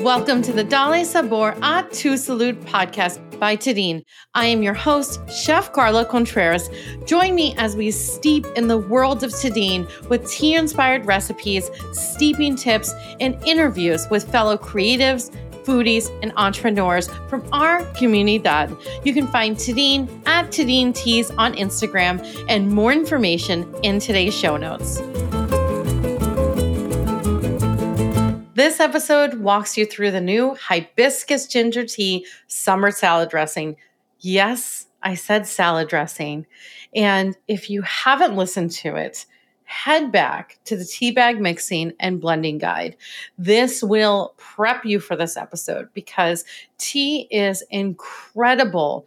Welcome to the Dale Sabor a Tu Salud podcast by Tadin. I am your host, Chef Carla Contreras. Join me as we steep in the world of Tadin with tea inspired recipes, steeping tips, and interviews with fellow creatives, foodies, and entrepreneurs from our comunidad. You can find Tadin at Tadin Teas on Instagram and more information in today's show notes. This episode walks you through the new hibiscus ginger tea summer salad dressing. Yes, I said salad dressing. And if you haven't listened to it, head back to the teabag mixing and blending guide. This will prep you for this episode because tea is incredible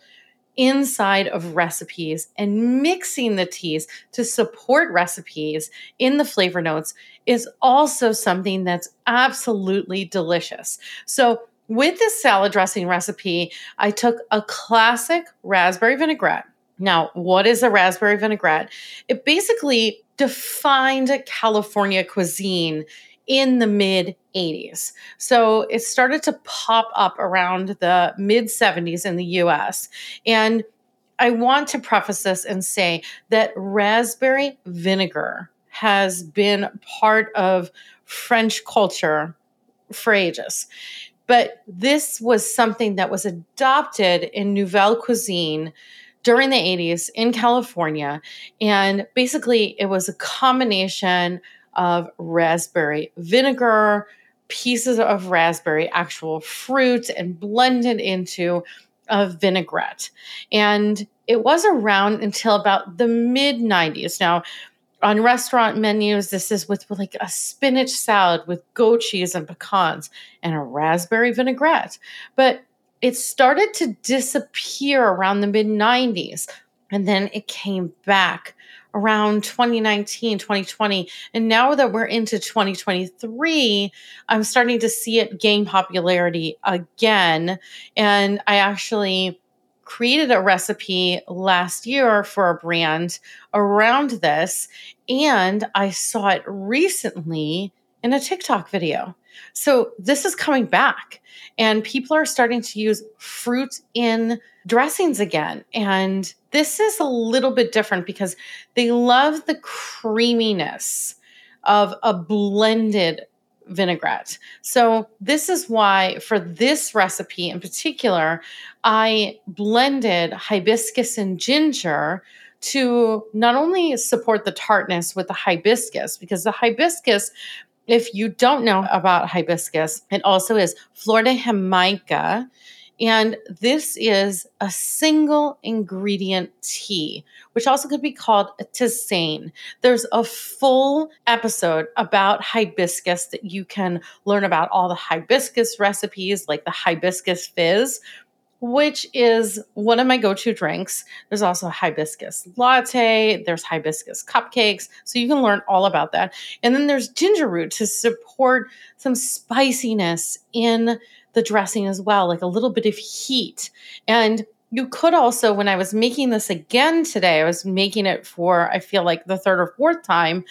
inside of recipes and mixing the teas to support recipes in the flavor notes is also something that's absolutely delicious. So, with this salad dressing recipe, I took a classic raspberry vinaigrette. Now, what is a raspberry vinaigrette? It basically defined California cuisine in the mid 80s. So it started to pop up around the mid 70s in the US. And I want to preface this and say that raspberry vinegar has been part of French culture for ages. But this was something that was adopted in Nouvelle Cuisine during the 80s in California. And basically, it was a combination of raspberry vinegar, pieces of raspberry, actual fruit, and blended into a vinaigrette. And it was around until about the mid 90s. Now, on restaurant menus, this is with, like a spinach salad with goat cheese and pecans and a raspberry vinaigrette. But it started to disappear around the mid 90s. And then it came back around 2019, 2020. And now that we're into 2023, I'm starting to see it gain popularity again. And I actually created a recipe last year for a brand around this. And I saw it recently in a TikTok video. So this is coming back, and people are starting to use fruit in dressings again. And this is a little bit different because they love the creaminess of a blended vinaigrette. So, this is why for this recipe in particular, I blended hibiscus and ginger to not only support the tartness with the hibiscus, because the hibiscus if you don't know about hibiscus, it also is Flor de Jamaica. And this is a single ingredient tea, which also could be called a tisane. There's a full episode about hibiscus that you can learn about all the hibiscus recipes, like the hibiscus fizz, which is one of my go to drinks. There's also hibiscus latte, there's hibiscus cupcakes. So you can learn all about that. And then there's ginger root to support some spiciness in the dressing as well, like a little bit of heat. And you could also, when I was making this again today, I was making it for, I feel like the third or fourth time,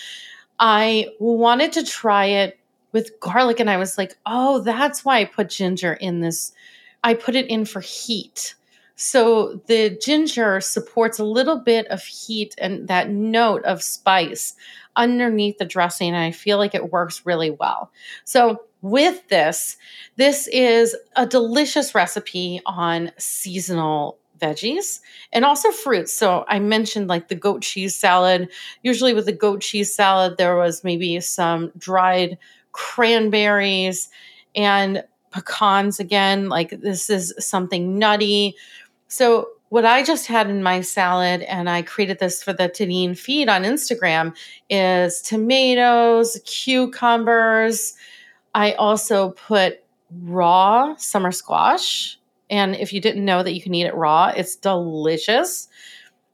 I wanted to try it with garlic. And I was like, oh, that's why I put ginger in this I put it in for heat. So the ginger supports a little bit of heat and that note of spice underneath the dressing. And I feel like it works really well. So with this, this is a delicious recipe on seasonal veggies and also fruits. So I mentioned like the goat cheese salad. Usually with the goat cheese salad, there was maybe some dried cranberries and pecans again. Like this is something nutty. So what I just had in my salad, and I created this for the Tadin feed on Instagram, is tomatoes, cucumbers. I also put raw summer squash. And if you didn't know that you can eat it raw, it's delicious.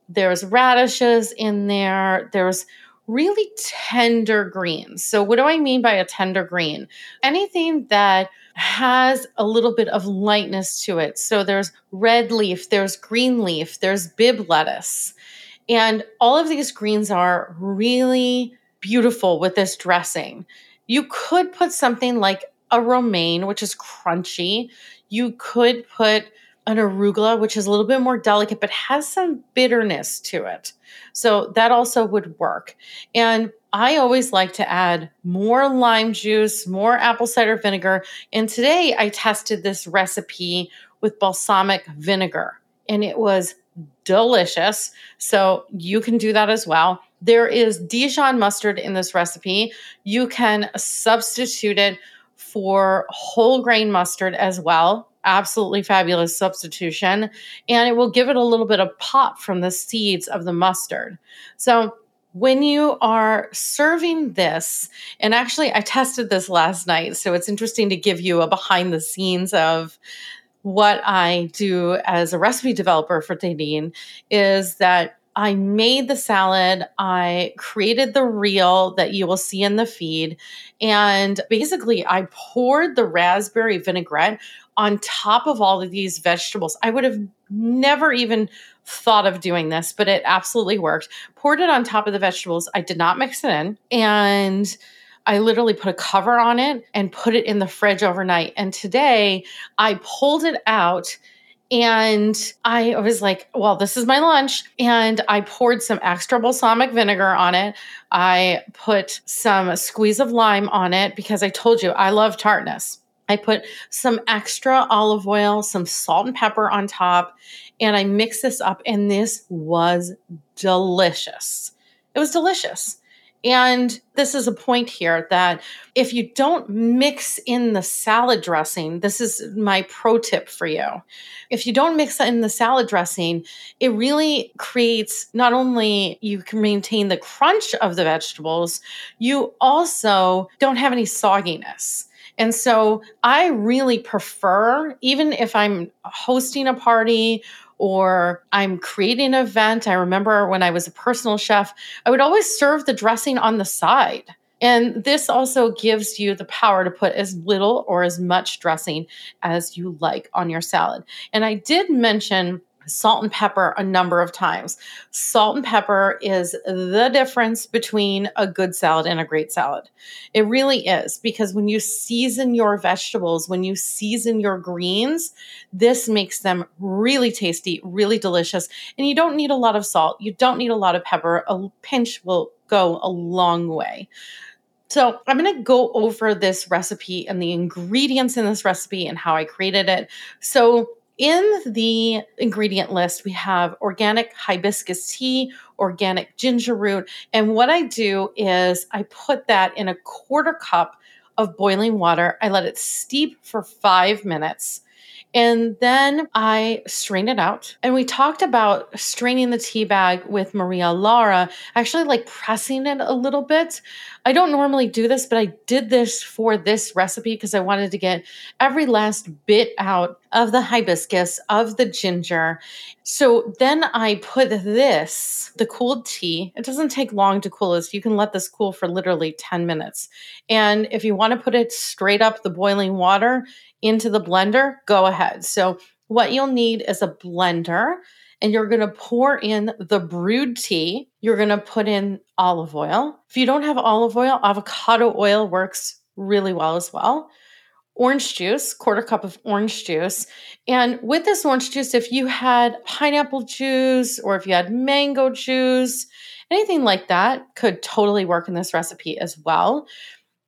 There's radishes in there. There's really tender greens. So, what do I mean by a tender green? Anything that has a little bit of lightness to it. So there's red leaf, there's green leaf, there's Bibb lettuce. And all of these greens are really beautiful with this dressing. You could put something like a romaine, which is crunchy. You could put an arugula, which is a little bit more delicate, but has some bitterness to it. So that also would work. And I always like to add more lime juice, more apple cider vinegar. And today I tested this recipe with balsamic vinegar and it was delicious. So you can do that as well. There is Dijon mustard in this recipe. You can substitute it for whole grain mustard as well. Absolutely fabulous substitution. And it will give it a little bit of pop from the seeds of the mustard. So, when you are serving this, and actually, I tested this last night, so it's interesting to give you a behind the scenes of what I do as a recipe developer for Tadin is that I made the salad, I created the reel that you will see in the feed, and basically I poured the raspberry vinaigrette on top of all of these vegetables. I would have never even thought of doing this, but it absolutely worked. Poured it on top of the vegetables. I did not mix it in. And I literally put a cover on it and put it in the fridge overnight. And today I pulled it out and I was like, well, this is my lunch. And I poured some extra balsamic vinegar on it. I put some squeeze of lime on it because I told you I love tartness. I put some extra olive oil, some salt and pepper on top, and I mixed this up, and this was delicious. It was delicious. And this is a point here that if you don't mix in the salad dressing, this is my pro tip for you. If you don't mix in the salad dressing, it really creates not only you can maintain the crunch of the vegetables, you also don't have any sogginess. And so I really prefer, even if I'm hosting a party or I'm creating an event. I remember when I was a personal chef, I would always serve the dressing on the side. And this also gives you the power to put as little or as much dressing as you like on your salad. And I did mention salt and pepper a number of times. Salt and pepper is the difference between a good salad and a great salad. It really is because when you season your vegetables, when you season your greens, this makes them really tasty, really delicious. And you don't need a lot of salt, you don't need a lot of pepper. A pinch will go a long way. So, I'm going to go over this recipe and the ingredients in this recipe and how I created it. So, in the ingredient list, we have organic hibiscus tea, organic ginger root. And what I do is I put that in a quarter cup of boiling water. I let it steep for five minutes. And then I strain it out. And we talked about straining the tea bag with Maria Lara, actually like pressing it a little bit. I don't normally do this, but I did this for this recipe because I wanted to get every last bit out of the hibiscus, of the ginger. So then I put this, the cooled tea. It doesn't take long to cool this. You can let this cool for literally 10 minutes. And if you want to put it straight up the boiling water, into the blender, go ahead. So, what you'll need is a blender and you're going to pour in the brewed tea. You're going to put in olive oil. If you don't have olive oil, avocado oil works really well as well. Orange juice, quarter cup of orange juice. And with this orange juice, if you had pineapple juice or if you had mango juice, anything like that could totally work in this recipe as well.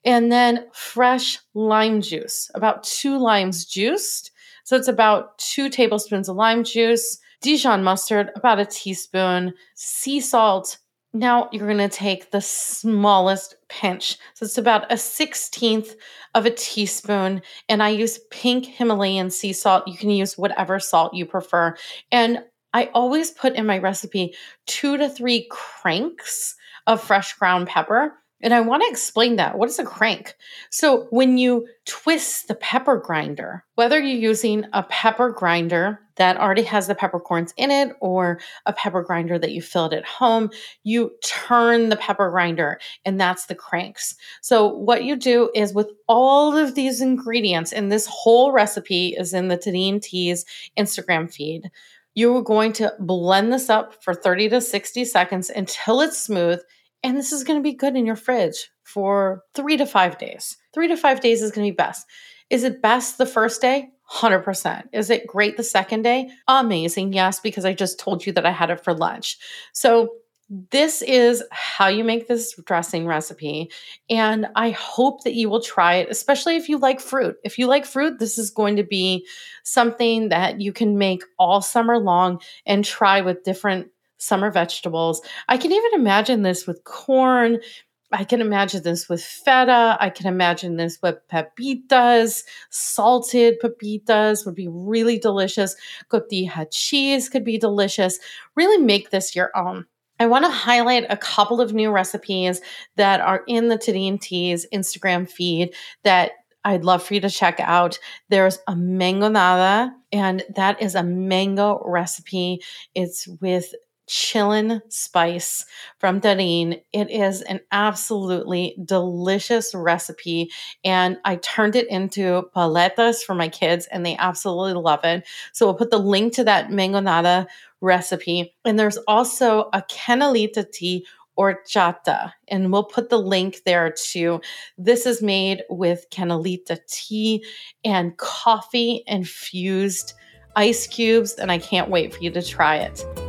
And then fresh lime juice, about two limes juiced. So it's about two tablespoons of lime juice, Dijon mustard, about a teaspoon, sea salt. Now you're going to take the smallest pinch. So it's about a 16th of a teaspoon. And I use pink Himalayan sea salt. You can use whatever salt you prefer. And I always put in my recipe two to three cranks of fresh ground pepper and I want to explain that. What is a crank? So, when you twist the pepper grinder, whether you're using a pepper grinder that already has the peppercorns in it or a pepper grinder that you filled at home, you turn the pepper grinder, and that's the cranks. So, what you do is with all of these ingredients, and this whole recipe is in the Tadin Teas Instagram feed, you are going to blend this up for 30 to 60 seconds until it's smooth And this is going to be good in your fridge for three to five days. Three to five days is going to be best. Is it best the first day? 100%. Is it great the second day? Amazing. Yes, because I just told you that I had it for lunch. So, this is how you make this dressing recipe. And I hope that you will try it, especially if you like fruit. If you like fruit, this is going to be something that you can make all summer long and try with different summer vegetables. I can even imagine this with corn I can imagine this with feta. I can imagine this with pepitas. Salted pepitas would be really delicious. Cotija cheese could be delicious. Really make this your own. I want to highlight a couple of new recipes that are in the Tadin Teas Instagram feed that I'd love for you to check out. There's a mangonada, and that is a mango recipe. It's with chillin spice from Darin. It is an absolutely delicious recipe. And I turned it into paletas for my kids, and they absolutely love it. So we'll put the link to that mangonada recipe. And there's also a canelita tea horchata, and we'll put the link there too. This is made with canelita tea and coffee infused ice cubes, and I can't wait for you to try it.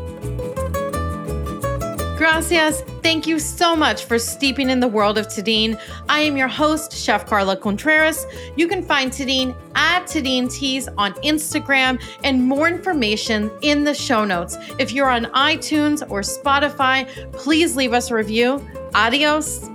Gracias. Thank you so much for steeping in the world of Tadin. I am your host, Chef Carla Contreras. You can find Tadin at Tadin Teas on Instagram and more information in the show notes. If you're on iTunes or Spotify, please leave us a review. Adios